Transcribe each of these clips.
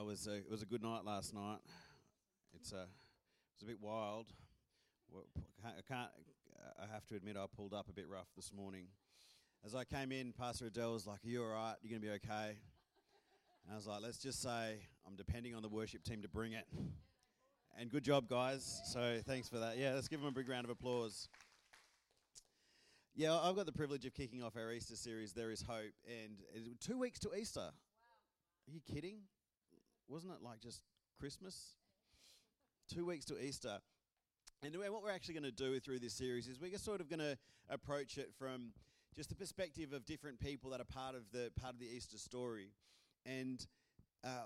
it was a, it was a good night last night. It's a, it was a bit wild. I can't, I have to admit, I pulled up a bit rough this morning. As I came in, Pastor Adele was like, "Are you all right? You're gonna be okay." And I was like, "Let's just say I'm depending on the worship team to bring it." And good job, guys. So thanks for that. Yeah, let's give them a big round of applause. Yeah, I've got the privilege of kicking off our Easter series, There Is Hope, and it's two weeks to Easter. Are you kidding? Wasn't it like just Christmas? Two weeks to Easter. And what we're actually going to do through this series is we're just sort of going to approach it from just the perspective of different people that are part of the part of the Easter story. And uh,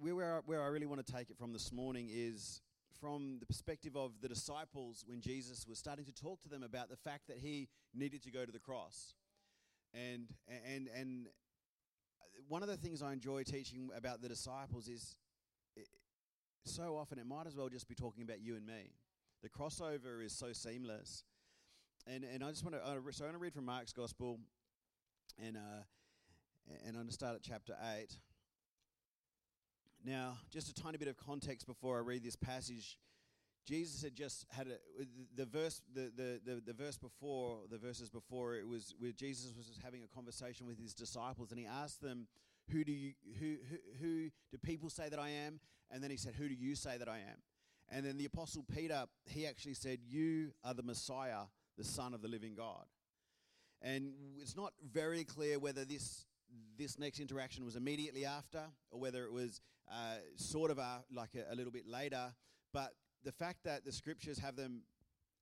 where, where I really want to take it from this morning is from the perspective of the disciples when Jesus was starting to talk to them about the fact that he needed to go to the cross. And, and, and one of the things I enjoy teaching about the disciples is it, so often it might as well just be talking about you and me. The crossover is so seamless. And, and I just want to, so I want to read from Mark's Gospel, and, uh, and I'm going to start at chapter 8. Now, just a tiny bit of context before I read this passage. Jesus had just had a, the verse the, the, the, the, verse before the verses before it was where Jesus was having a conversation with his disciples and he asked them who do you who, who who do people say that I am and then he said who do you say that I am and then the apostle Peter he actually said you are the Messiah the son of the living God and it's not very clear whether this this next interaction was immediately after or whether it was uh, sort of a, like a, a little bit later. But the fact that the scriptures have them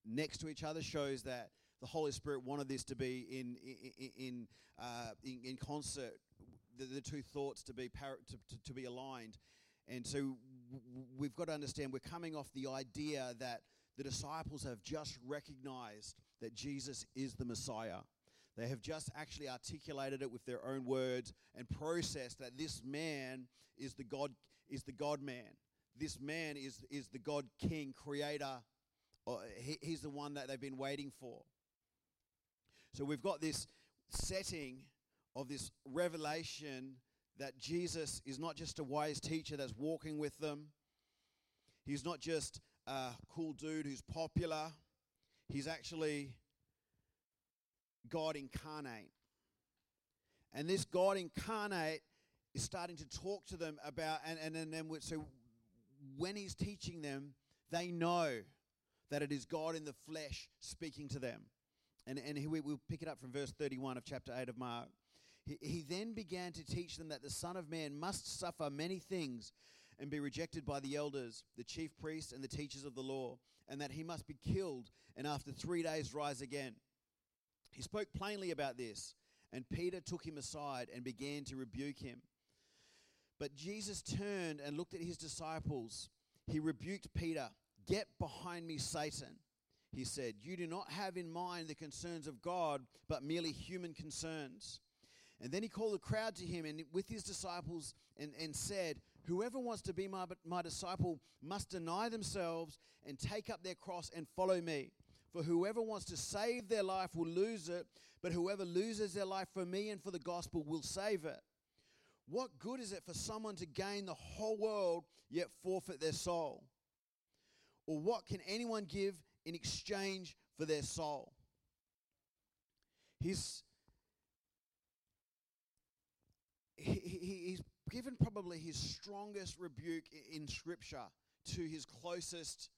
next to each other shows that the Holy Spirit wanted this to be in in in, uh, in, in, concert, the, the, two thoughts to be par- to, to, to, be aligned, and so we've got to understand we're coming off the idea that the disciples have just recognized that Jesus is the Messiah. They have just actually articulated it with their own words and processed that this man is the God is the God man. This man is is the God King, Creator. He, he's the one that they've been waiting for. So we've got this setting of this revelation that Jesus is not just a wise teacher that's walking with them. He's not just a cool dude who's popular. He's actually God incarnate. And this God incarnate is starting to talk to them about, and, and, and then so when he's teaching them, they know that it is God in the flesh speaking to them. And, and we, we'll pick it up from verse 31 of chapter 8 of Mark. He, he then began to teach them that the Son of Man must suffer many things and be rejected by the elders, the chief priests, and the teachers of the law, and that he must be killed and after three days rise again. He spoke plainly about this, and Peter took him aside and began to rebuke him. But Jesus turned and looked at his disciples. He rebuked Peter. Get behind me, Satan. He said, You do not have in mind the concerns of God, but merely human concerns. And then he called the crowd to him and with his disciples and, and said, Whoever wants to be my, my disciple must deny themselves and take up their cross and follow me. For whoever wants to save their life will lose it, but whoever loses their life for me and for the gospel will save it. What good is it for someone to gain the whole world yet forfeit their soul? Or what can anyone give in exchange for their soul? He's, he, he, he's given probably his strongest rebuke in Scripture to his closest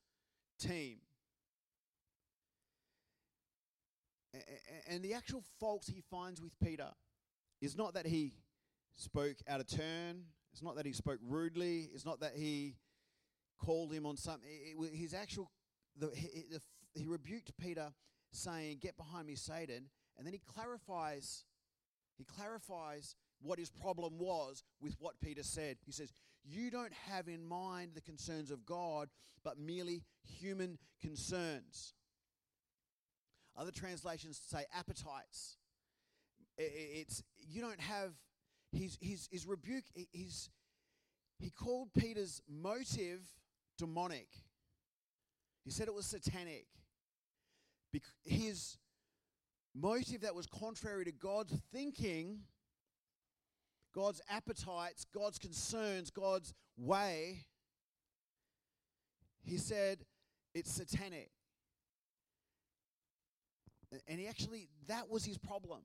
team. And the actual fault he finds with Peter is not that he spoke out of turn, it's not that he spoke rudely, it's not that he called him on something. His actual, the, he, the, he rebuked Peter, saying, Get behind me, Satan. And then he clarifies, he clarifies what his problem was with what Peter said. He says, You don't have in mind the concerns of God, but merely human concerns. Other translations say appetites. It's you don't have his his his rebuke. His he called Peter's motive demonic. He said it was satanic. His motive that was contrary to God's thinking God's appetites, God's concerns, God's way, he said it's satanic. And he actually, that was his problem.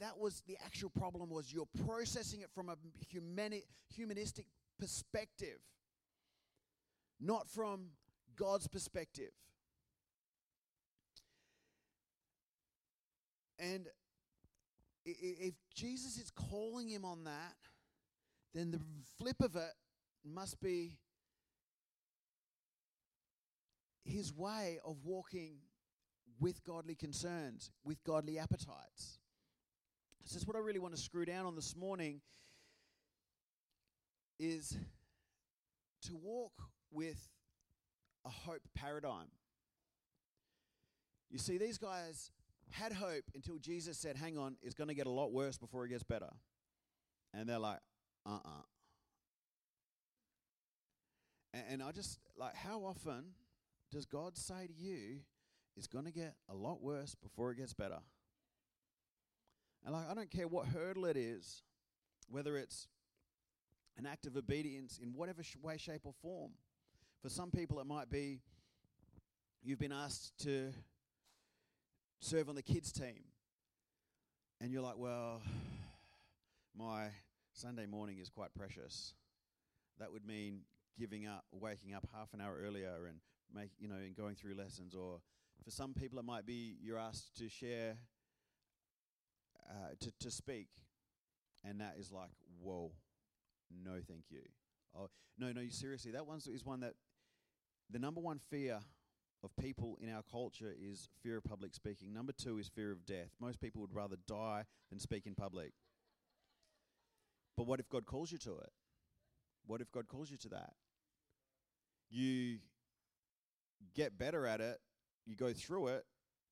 That was the actual problem was you're processing it from a humani- humanistic perspective, not from God's perspective. And if Jesus is calling him on that, then the flip of it must be his way of walking with godly concerns, with godly appetites. This is what I really want to screw down on this morning is to walk with a hope paradigm. You see, these guys had hope until Jesus said, Hang on, it's going to get a lot worse before it gets better. And they're like, Uh uh-uh. uh and, and I just, like, how often does God say to you, It's going to get a lot worse before it gets better? And, like, I don't care what hurdle it is, whether it's an act of obedience in whatever sh- way, shape, or form. For some people, it might be you've been asked to serve on the kids' team. And you're like, well, my Sunday morning is quite precious. That would mean giving up, waking up half an hour earlier and make, you know, and going through lessons. Or for some people, it might be you're asked to share, uh, to, to speak. And that is like, whoa, no, thank you. Oh, no, no, you seriously, that one is one that the number one fear of people in our culture is fear of public speaking. Number two is fear of death. Most people would rather die than speak in public. But what if God calls you to it? What if God calls you to that? You get better at it, you go through it,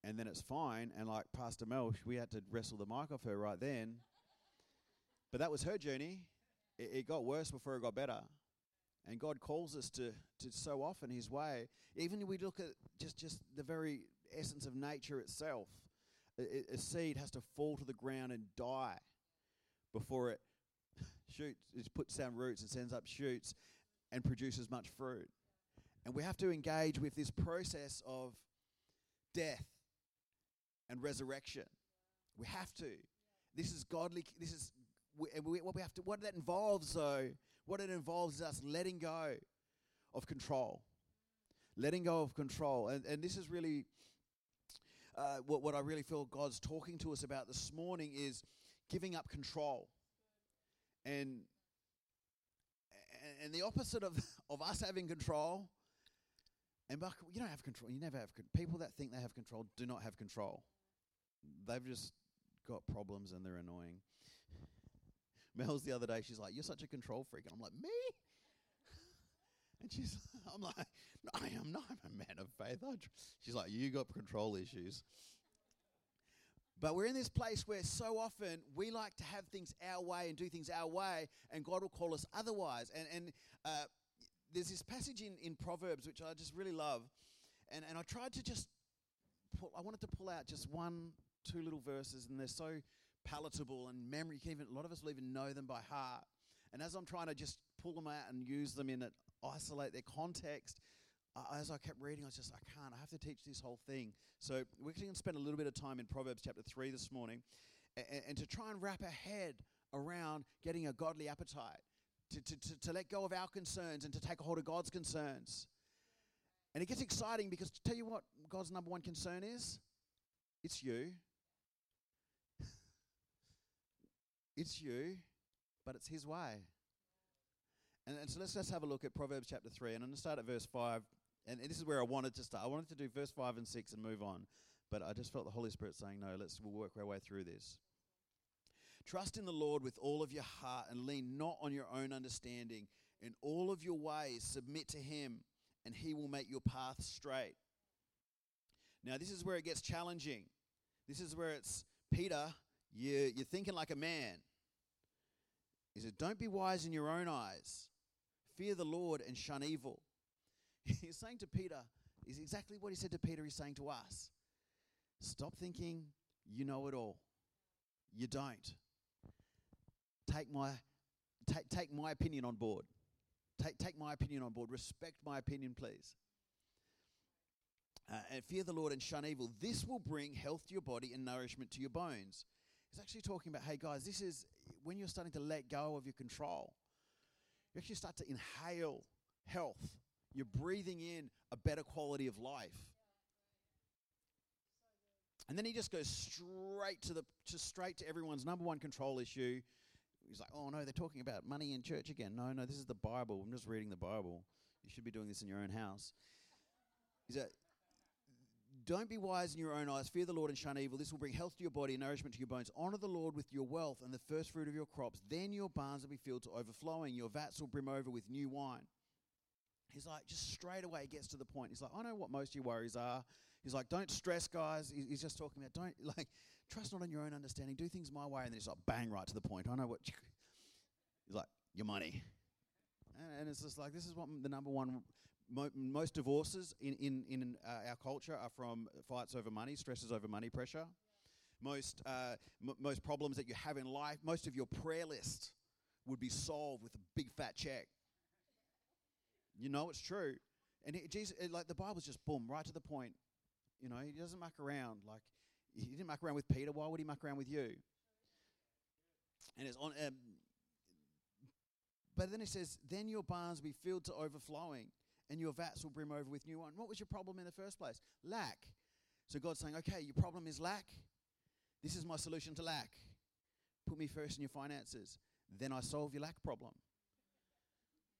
and then it's fine. And like Pastor Mel, we had to wrestle the mic off her right then. But that was her journey. It, it got worse before it got better. And God calls us to, to so often His way. Even if we look at just, just the very essence of nature itself, a, a seed has to fall to the ground and die before it shoots, it puts down roots and sends up shoots and produces much fruit. And we have to engage with this process of death and resurrection. We have to. This is godly. This is what we have to. What that involves, though, what it involves is us letting go of control. Letting go of control. And, and this is really uh, what, what I really feel God's talking to us about this morning is giving up control. And, and the opposite of, of us having control, and you don't have control. You never have control. People that think they have control do not have control. They've just got problems and they're annoying. Mel's the other day, she's like, You're such a control freak. And I'm like, Me? And she's, I'm like, no, I am not. I'm a man of faith. She's like, You got control issues. But we're in this place where so often we like to have things our way and do things our way, and God will call us otherwise. And, and uh, there's this passage in, in Proverbs which I just really love. And, and I tried to just pull, I wanted to pull out just one, two little verses, and they're so palatable and memory. Even, a lot of us will even know them by heart. And as I'm trying to just pull them out and use them in it, isolate their context, as I kept reading, I was just, I can't. I have to teach this whole thing. So we're going to spend a little bit of time in Proverbs chapter 3 this morning and, and to try and wrap our head around getting a godly appetite, to, to, to, to let go of our concerns and to take a hold of God's concerns. And it gets exciting because to tell you what God's number one concern is, it's you. It's you, but it's His way. And, and so let's just have a look at Proverbs chapter 3. And I'm going to start at verse 5. And, and this is where I wanted to start. I wanted to do verse 5 and 6 and move on. But I just felt the Holy Spirit saying, no, let's we'll work our way through this. Trust in the Lord with all of your heart and lean not on your own understanding. In all of your ways, submit to Him, and He will make your path straight. Now, this is where it gets challenging. This is where it's Peter, you, you're thinking like a man. He said, Don't be wise in your own eyes. Fear the Lord and shun evil. He's saying to Peter, is exactly what he said to Peter, he's saying to us. Stop thinking you know it all. You don't. Take my take, take my opinion on board. Take, take my opinion on board. Respect my opinion, please. Uh, and fear the Lord and shun evil. This will bring health to your body and nourishment to your bones. He's actually talking about, hey guys, this is when you're starting to let go of your control. You actually start to inhale health. You're breathing in a better quality of life. And then he just goes straight to the to straight to everyone's number one control issue. He's like, "Oh no, they're talking about money in church again." No, no, this is the Bible. I'm just reading the Bible. You should be doing this in your own house. He's like, don't be wise in your own eyes. Fear the Lord and shun evil. This will bring health to your body and nourishment to your bones. Honor the Lord with your wealth and the first fruit of your crops. Then your barns will be filled to overflowing. Your vats will brim over with new wine. He's like, just straight away gets to the point. He's like, I know what most of your worries are. He's like, don't stress, guys. He's just talking about, don't, like, trust not on your own understanding. Do things my way. And then he's like, bang, right to the point. I know what. He's like, your money. And it's just like, this is what the number one Mo- most divorces in, in, in uh, our culture are from fights over money, stresses over money pressure. Most, uh, m- most problems that you have in life, most of your prayer list would be solved with a big fat check. You know it's true. And it, Jesus, it, like the Bible's just boom, right to the point. You know, he doesn't muck around. Like, he didn't muck around with Peter. Why would he muck around with you? And it's on. Um, but then he says, then your barns will be filled to overflowing and your vats will brim over with new wine. What was your problem in the first place? Lack. So God's saying, okay, your problem is lack. This is my solution to lack. Put me first in your finances. Then I solve your lack problem.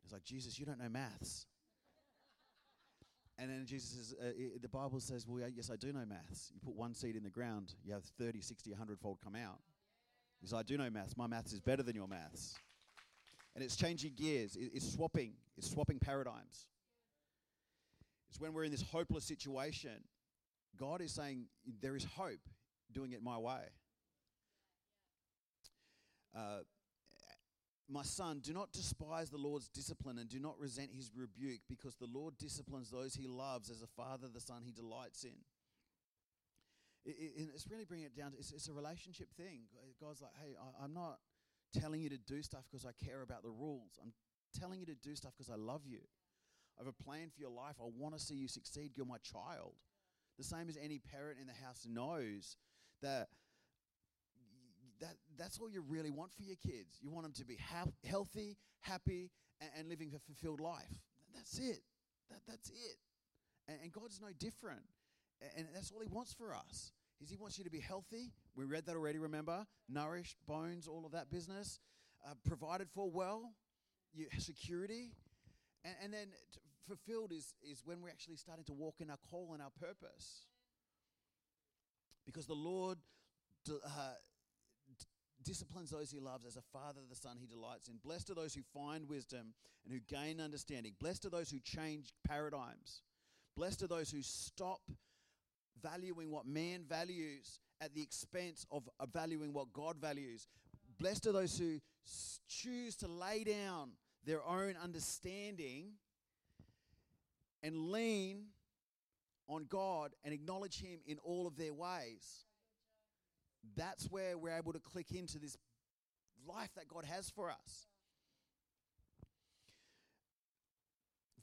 It's like, Jesus, you don't know maths. And then Jesus says, uh, the Bible says, well, yes, I do know maths. You put one seed in the ground, you have 30, 60, 100 fold come out. He says, I do know maths. My maths is better than your maths. And it's changing gears, it's swapping, it's swapping paradigms. It's when we're in this hopeless situation, God is saying, There is hope doing it my way. Uh, my son, do not despise the Lord's discipline and do not resent his rebuke, because the Lord disciplines those he loves as a father the son he delights in. It, it, it's really bringing it down to it's, it's, a relationship thing. God's like, hey, I, I'm not telling you to do stuff because I care about the rules. I'm telling you to do stuff because I love you. I have a plan for your life. I want to see you succeed. You're my child. The same as any parent in the house knows that that that's all you really want for your kids. You want them to be ha- healthy, happy, and, and, living a fulfilled life. That's it. That, that's it. And, and God's no different. And, that's all He wants for us. Is He wants you to be healthy. We read that already. Remember, nourished, bones, all of that business, uh, provided for well, you, security, and, and then t- fulfilled is, is when we're actually starting to walk in our call and our purpose. Because the Lord d- uh, d- disciplines those he loves as a father the son he delights in. Blessed are those who find wisdom and who gain understanding. Blessed are those who change paradigms. Blessed are those who stop valuing what man values at the expense of valuing what God values. Blessed are those who choose to lay down their own understanding and lean on God and acknowledge Him in all of their ways. That's where we're able to click into this life that God has for us.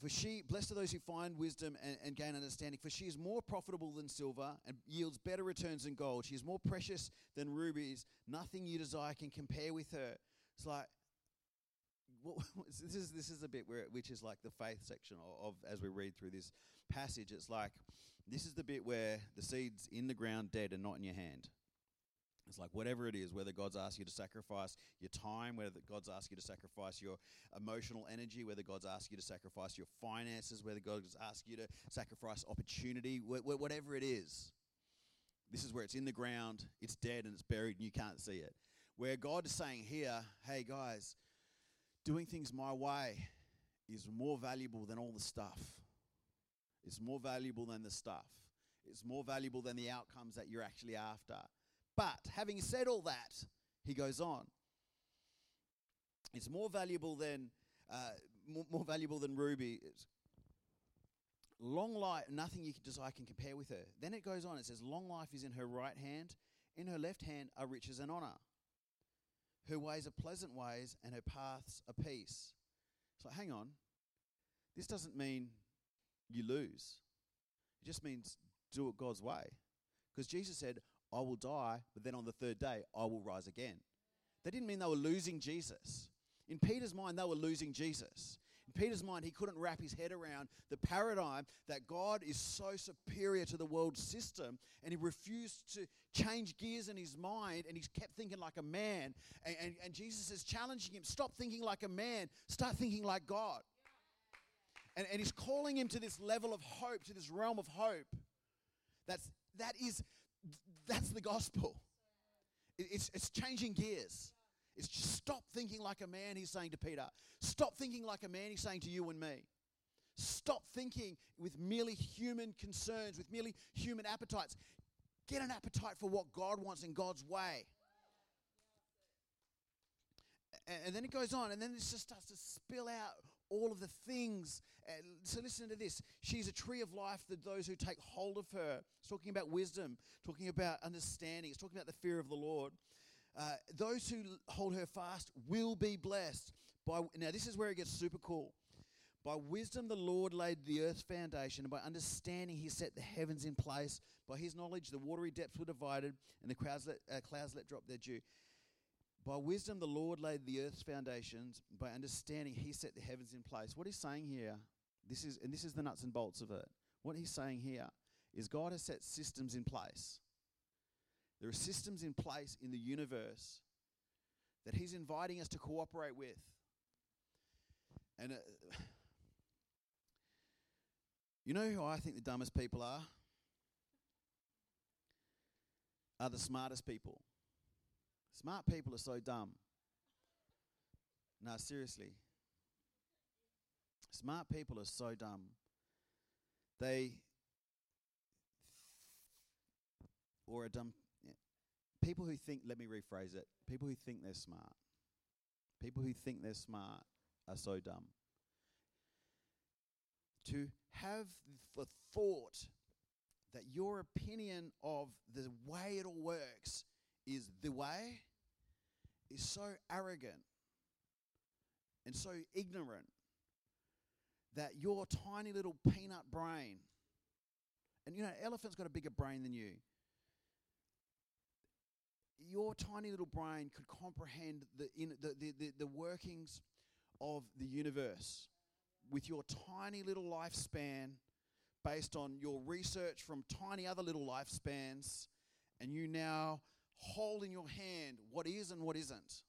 For she, blessed are those who find wisdom and, and, gain understanding, for she is more profitable than silver and yields better returns than gold. She is more precious than rubies. Nothing you desire can compare with her. It's like well, this is this is a bit where which is like the faith section of, of, as we read through this passage. It's like this is the bit where the seed's in the ground, dead, and not in your hand. It's like whatever it is, whether God's asked you to sacrifice your time, whether God's asked you to sacrifice your emotional energy, whether God's asked you to sacrifice your finances, whether God's asked you to sacrifice opportunity, wh- wh- whatever it is. This is where it's in the ground, it's dead, and it's buried, and you can't see it. Where God is saying here, hey guys, doing things my way is more valuable than all the stuff. It's more valuable than the stuff. It's more valuable than the outcomes that you're actually after. But having said all that, he goes on. It's more valuable than uh, more, more, valuable than ruby. It's long life, nothing you can desire can compare with her. Then it goes on. It says, "Long life is in her right hand; in her left hand are riches and honor." Her ways are pleasant ways, and her paths are peace. So hang on. This doesn't mean you lose. It just means do it God's way. Because Jesus said, I will die, but then on the third day, I will rise again. That didn't mean they were losing Jesus. In Peter's mind, they were losing Jesus. Peter's mind, he couldn't wrap his head around the paradigm that God is so superior to the world system, and he refused to change gears in his mind, and he kept thinking like a man. And, and, and Jesus is challenging him stop thinking like a man, start thinking like God. And, and he's calling him to this level of hope, to this realm of hope. That's, that is, that's the gospel. It's, it's changing gears. It's just stop thinking like a man, he's saying to Peter. Stop thinking like a man, he's saying to you and me. Stop thinking with merely human concerns, with merely human appetites. Get an appetite for what God wants in God's way. And then it goes on, and then it just starts to spill out all of the things. so listen to this. She's a tree of life that those who take hold of her. It's talking about wisdom, talking about understanding, it's talking about the fear of the Lord. Uh, those who hold her fast will be blessed. By now, this is where it gets super cool. By wisdom, the Lord laid the earth's foundation, and by understanding, He set the heavens in place. By His knowledge, the watery depths were divided, and the clouds let, uh, clouds let drop their dew. By wisdom, the Lord laid the earth's foundations. By understanding, He set the heavens in place. What He's saying here, this is, and this is the nuts and bolts of it. What He's saying here is God has set systems in place. There are systems in place in the universe that He's inviting us to cooperate with. And uh, you know who I think the dumbest people are? Are the smartest people. Smart people are so dumb. No, seriously. Smart people are so dumb. They, or a dumb, people who think, let me rephrase it, people who think they're smart, people who think they're smart are so dumb. To have the thought that your opinion of the way it all works is the way is so arrogant and so ignorant that your tiny little peanut brain, and you know, elephant's got a bigger brain than you. Your tiny little brain could comprehend the, in, the, the, the, the workings of the universe with your tiny little lifespan based on your research from tiny other little lifespans, and you now hold in your hand what is and what isn't.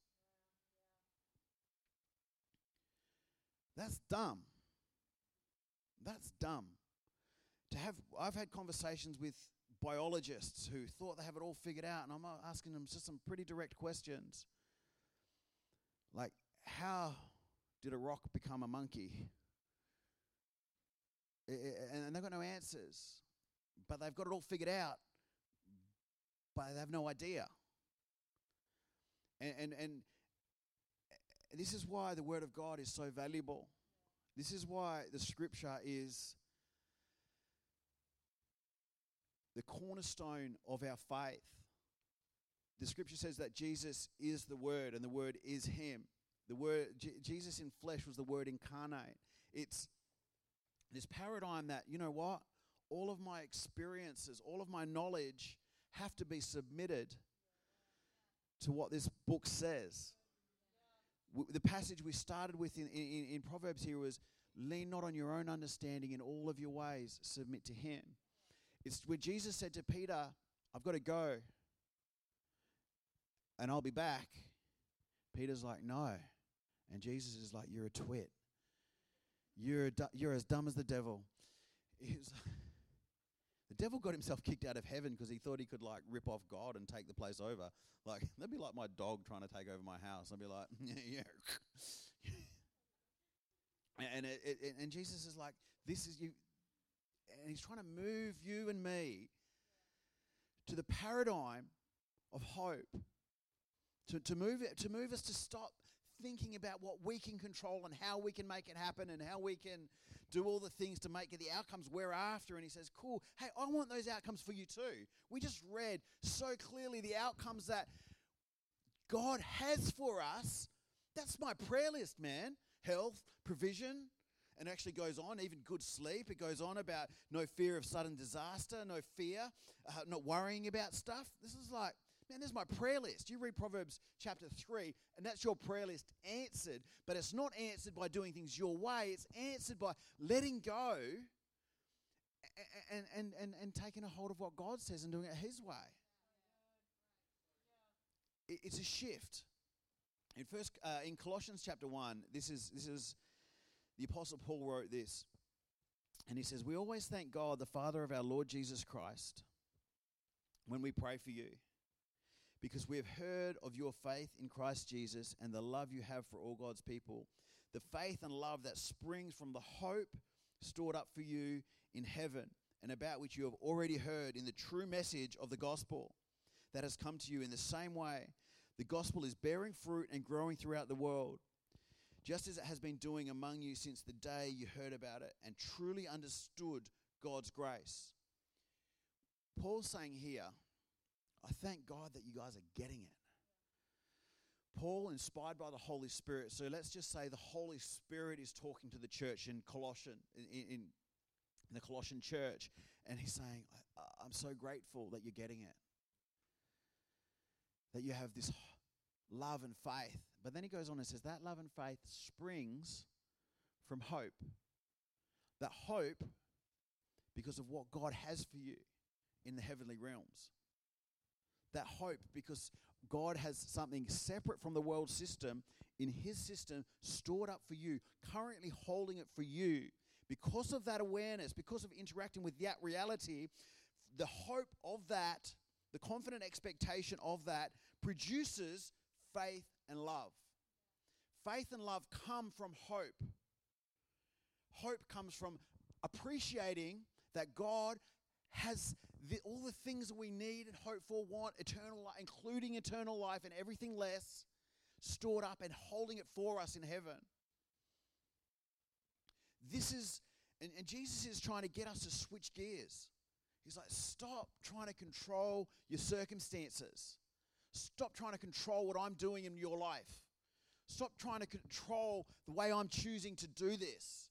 That's dumb. That's dumb. To have, I've had conversations with biologists who thought they have it all figured out, and I'm asking them just some pretty direct questions. Like, how did a rock become a monkey? And they've got no answers, but they've got it all figured out but they have no idea. And, and, and this is why the Word of God is so valuable. This is why the Scripture is the cornerstone of our faith. The Scripture says that Jesus is the Word and the Word is Him. The Word, J- Jesus in flesh was the Word incarnate. It's this paradigm that, you know what? All of my experiences, all of my knowledge, have to be submitted to what this book says. The passage we started with in, in, in Proverbs here was lean not on your own understanding in all of your ways, submit to Him. It's where Jesus said to Peter, I've got to go and I'll be back. Peter's like, No. And Jesus is like, You're a twit. You're, du- you're as dumb as the devil. He's the devil got himself kicked out of heaven because he thought he could like rip off God and take the place over. Like that'd be like my dog trying to take over my house. I'd be like, yeah, yeah. and it, it, and Jesus is like, this is you, and he's trying to move you and me to the paradigm of hope. To, to move it, to move us to stop thinking about what we can control and how we can make it happen and how we can do all the things to make the outcomes we're after. And he says, Cool, hey, I want those outcomes for you too. We just read so clearly the outcomes that God has for us, that's my prayer list, man. Health, provision, and actually goes on, even good sleep. It goes on about no fear of sudden disaster, no fear, uh, not worrying about stuff. This is like, man, there's my prayer list. You read Proverbs chapter 3, and that's your prayer list answered, but it's not answered by doing things your way, it's answered by letting go and, and, and, and taking a hold of what God says and doing it His way. It's a shift. In first, uh, in Colossians chapter one, this is this is the Apostle Paul wrote this, and he says, "We always thank God, the Father of our Lord Jesus Christ, when we pray for you, because we have heard of your faith in Christ Jesus and the love you have for all God's people, the faith and love that springs from the hope stored up for you in heaven, and about which you have already heard in the true message of the gospel." that has come to you in the same way. The gospel is bearing fruit and growing throughout the world, just as it has been doing among you since the day you heard about it and truly understood God's grace. Paul's saying here, I thank God that you guys are getting it. Paul, inspired by the Holy Spirit, so let's just say the Holy Spirit is talking to the church in Colossian, in, in, the Colossian church, and he's saying, I'm so grateful that you're getting it that you have this love and faith. But then he goes on and says that love and faith springs from hope. That hope because of what God has for you in the heavenly realms. That hope because God has something separate from the world system in his system stored up for you, currently holding it for you. Because of that awareness, because of interacting with that reality, the hope of that, the confident expectation of that produces faith and love. Faith and love come from hope. Hope comes from appreciating that God has the, all the things that we need and hope for, want, eternal life, including eternal life and everything less, stored up and holding it for us in heaven. This is, and, and Jesus is trying to get us to switch gears. He's like, stop trying to control your circumstances. Stop trying to control what I'm doing in your life. Stop trying to control the way I'm choosing to do this.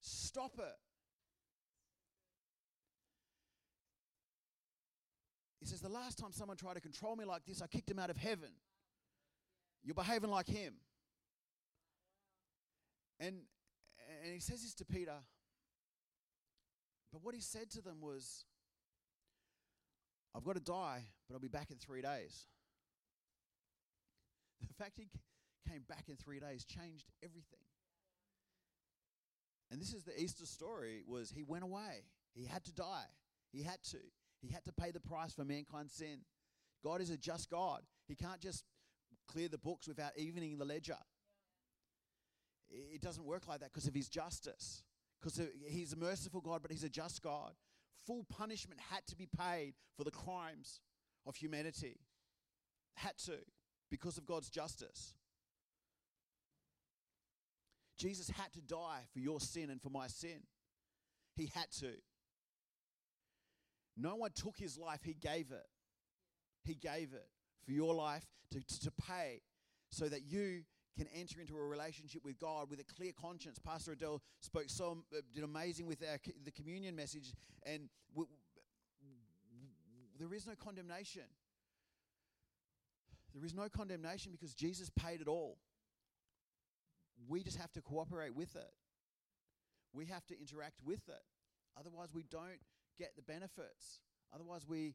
Stop it. Says, The last time someone tried to control me like this, I kicked him out of heaven. You're behaving like him. And, and he says this to Peter. But what he said to them was, I've got to die, but I'll be back in three days. The fact he came back in three days changed everything. And this is the Easter story was he went away. He had to die. He had to. He had to pay the price for mankind's sin. God is a just God. He can't just clear the books without evening the ledger. It doesn't work like that because of his justice. Because he's a merciful God, but he's a just God. Full punishment had to be paid for the crimes of humanity. Had to because of God's justice. Jesus had to die for your sin and for my sin. He had to. No one took his life, he gave it. He gave it for your life to, to, to pay so that you can enter into a relationship with God with a clear conscience. Pastor Adele spoke so uh, did amazing with our, the communion message, and w- w- there is no condemnation. There is no condemnation because Jesus paid it all. We just have to cooperate with it. We have to interact with it. Otherwise, we don't get the benefits. Otherwise, we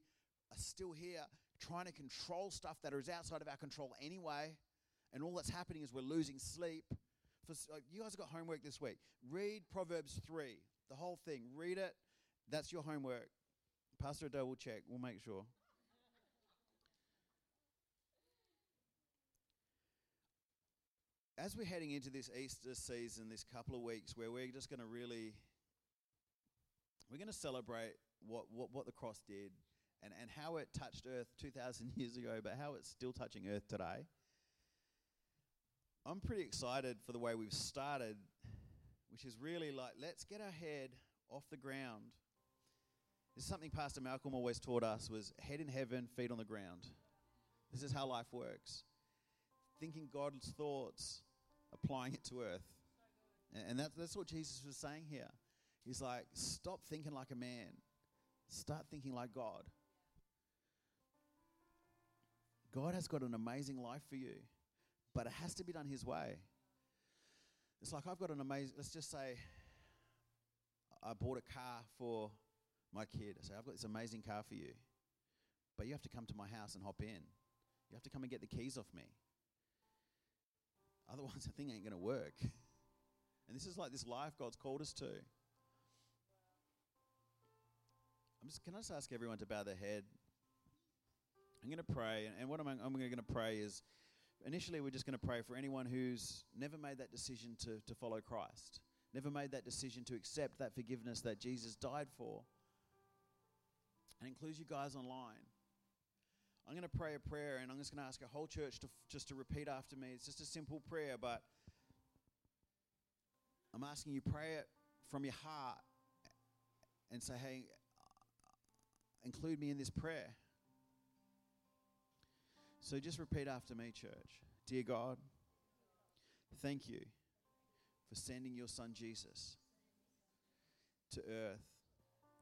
are still here trying to control stuff that is outside of our control anyway. And all that's happening is we're losing sleep. For, uh, you guys have got homework this week. Read Proverbs 3, the whole thing. Read it. That's your homework. Pastor Ado will check. We'll make sure. as we're heading into this Easter season, this couple of weeks, where we're just going to really, we're going to celebrate what, what, what the cross did and, and how it touched earth 2,000 years ago, but how it's still touching earth today. I'm pretty excited for the way we've started, which is really like, let's get our head off the ground. This is something Pastor Malcolm always taught us was head in heaven, feet on the ground. This is how life works. thinking God's thoughts, applying it to earth. And, and that's, that's what Jesus was saying here. He's like, stop thinking like a man, start thinking like God. God has got an amazing life for you, but it has to be done His way. It's like I've got an amazing, let's just say I bought a car for my kid. I say, I've got this amazing car for you, but you have to come to my house and hop in. You have to come and get the keys off me. Otherwise, the thing ain't going to work. And this is like this life God's called us to. I'm just, can I just ask everyone to bow their head? I'm going to pray, and what I'm, I'm going to pray is initially we're just going to pray for anyone who's never made that decision to, to follow Christ, never made that decision to accept that forgiveness that Jesus died for, and includes you guys online. I'm going to pray a prayer, and I'm just going to ask a whole church to just to repeat after me. It's just a simple prayer, but I'm asking you pray it from your heart and say, "Hey, include me in this prayer." So just repeat after me, church. Dear God, thank you for sending your son Jesus to earth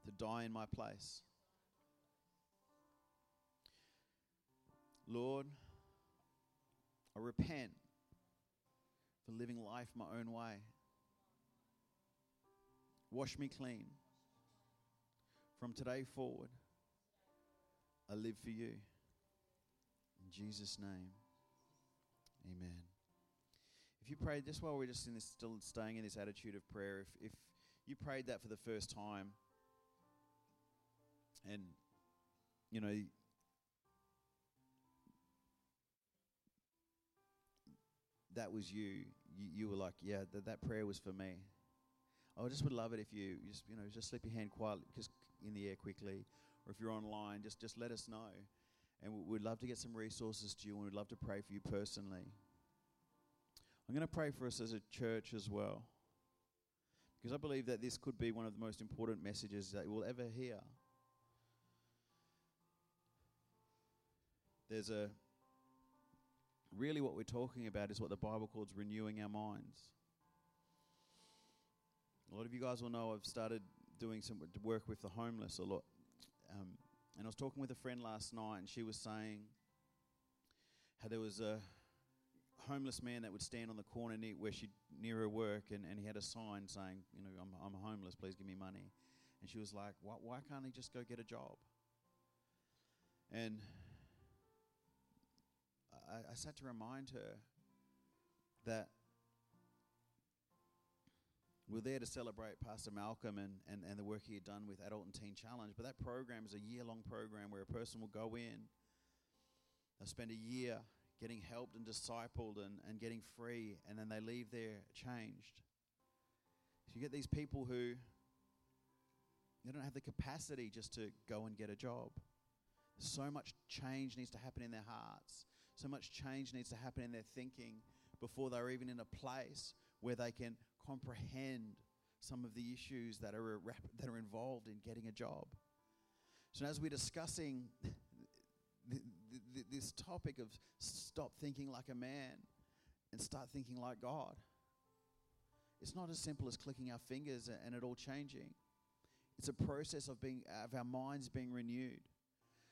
to die in my place. Lord, I repent for living life my own way. Wash me clean. From today forward, I live for you. In Jesus' name, amen. If you prayed this while we're just in this, still staying in this attitude of prayer, if, if you prayed that for the first time, and you know that was you, you, you were like, yeah, th- that prayer was for me. I just would love it if you just you know just slip your hand quietly, just in the air quickly, or if you're online, just just let us know, and we'd love to get some resources to you, and we'd love to pray for you personally. I'm going to pray for us as a church as well, because I believe that this could be one of the most important messages that we'll ever hear. There's a really what we're talking about is what the Bible calls renewing our minds. A lot of you guys will know I've started doing some work with the homeless a lot. Um, and I was talking with a friend last night, and she was saying how there was a homeless man that would stand on the corner near where she near her work, and, and he had a sign saying, you know, I'm I'm homeless, please give me money. And she was like, why why can't he just go get a job? And I, I had to remind her that we're there to celebrate Pastor Malcolm and, and, and the work he had done with Adult and Teen Challenge. But that program is a year long program where a person will go in, they'll spend a year getting helped and discipled and, and getting free, and then they leave there changed. So you get these people who they don't have the capacity just to go and get a job. So much change needs to happen in their hearts. So much change needs to happen in their thinking before they're even in a place where they can comprehend some of the issues that are, that are involved in getting a job. So, as we're discussing this topic of stop thinking like a man and start thinking like God, it's not as simple as clicking our fingers and it all changing. It's a process of being of our minds being renewed.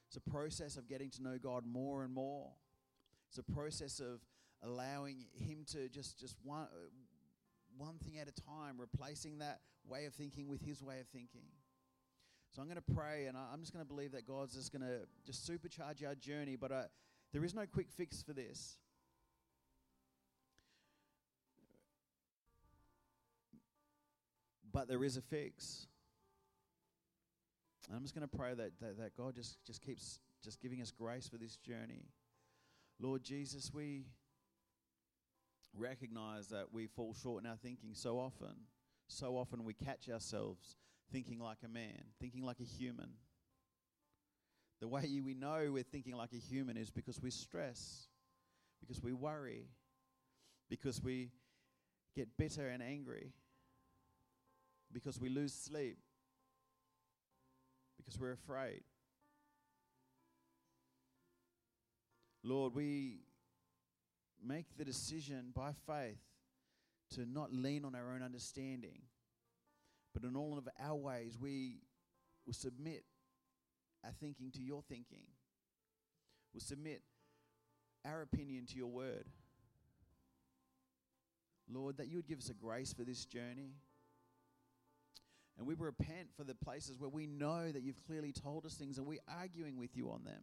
It's a process of getting to know God more and more. It's a process of allowing Him to just just one one thing at a time, replacing that way of thinking with His way of thinking. So I'm going to pray, and I'm just going to believe that God's just going to just supercharge our journey. But uh, there is no quick fix for this. But there is a fix. And I'm just going to pray that, that, that God just, just keeps just giving us grace for this journey. Lord Jesus, we recognize that we fall short in our thinking so often. So often we catch ourselves thinking like a man, thinking like a human. The way we know we're thinking like a human is because we stress, because we worry, because we get bitter and angry, because we lose sleep, because we're afraid. Lord, we make the decision by faith to not lean on our own understanding, but in all of our ways, we will submit our thinking to your thinking. We'll submit our opinion to your word. Lord, that you would give us a grace for this journey. And we repent for the places where we know that you've clearly told us things and we're arguing with you on them.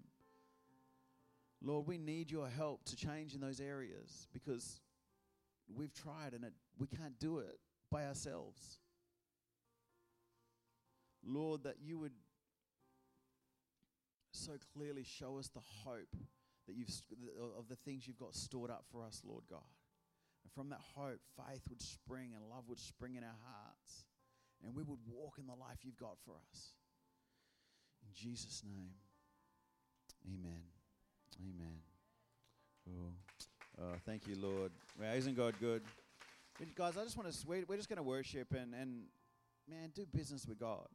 Lord, we need your help to change in those areas because we've tried and it, we can't do it by ourselves. Lord, that you would so clearly show us the hope that you've of the things you've got stored up for us, Lord God. And from that hope, faith would spring and love would spring in our hearts, and we would walk in the life you've got for us. In Jesus' name, Amen. Amen. Oh, thank you, Lord. Well, isn't God good? Guys, I just want to, we're, we're just going to worship and, and, man, do business with God.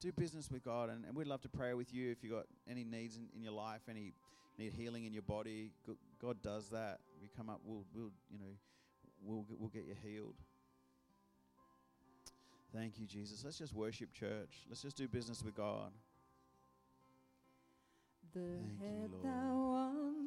Do business with God. And, and we'd love to pray with you if you've got any needs in, in your life, any need healing in your body. God does that. We come up, we'll, we'll you know, we'll, we'll get you healed. Thank you, Jesus. Let's just worship church. Let's just do business with God. The Thank head you, thou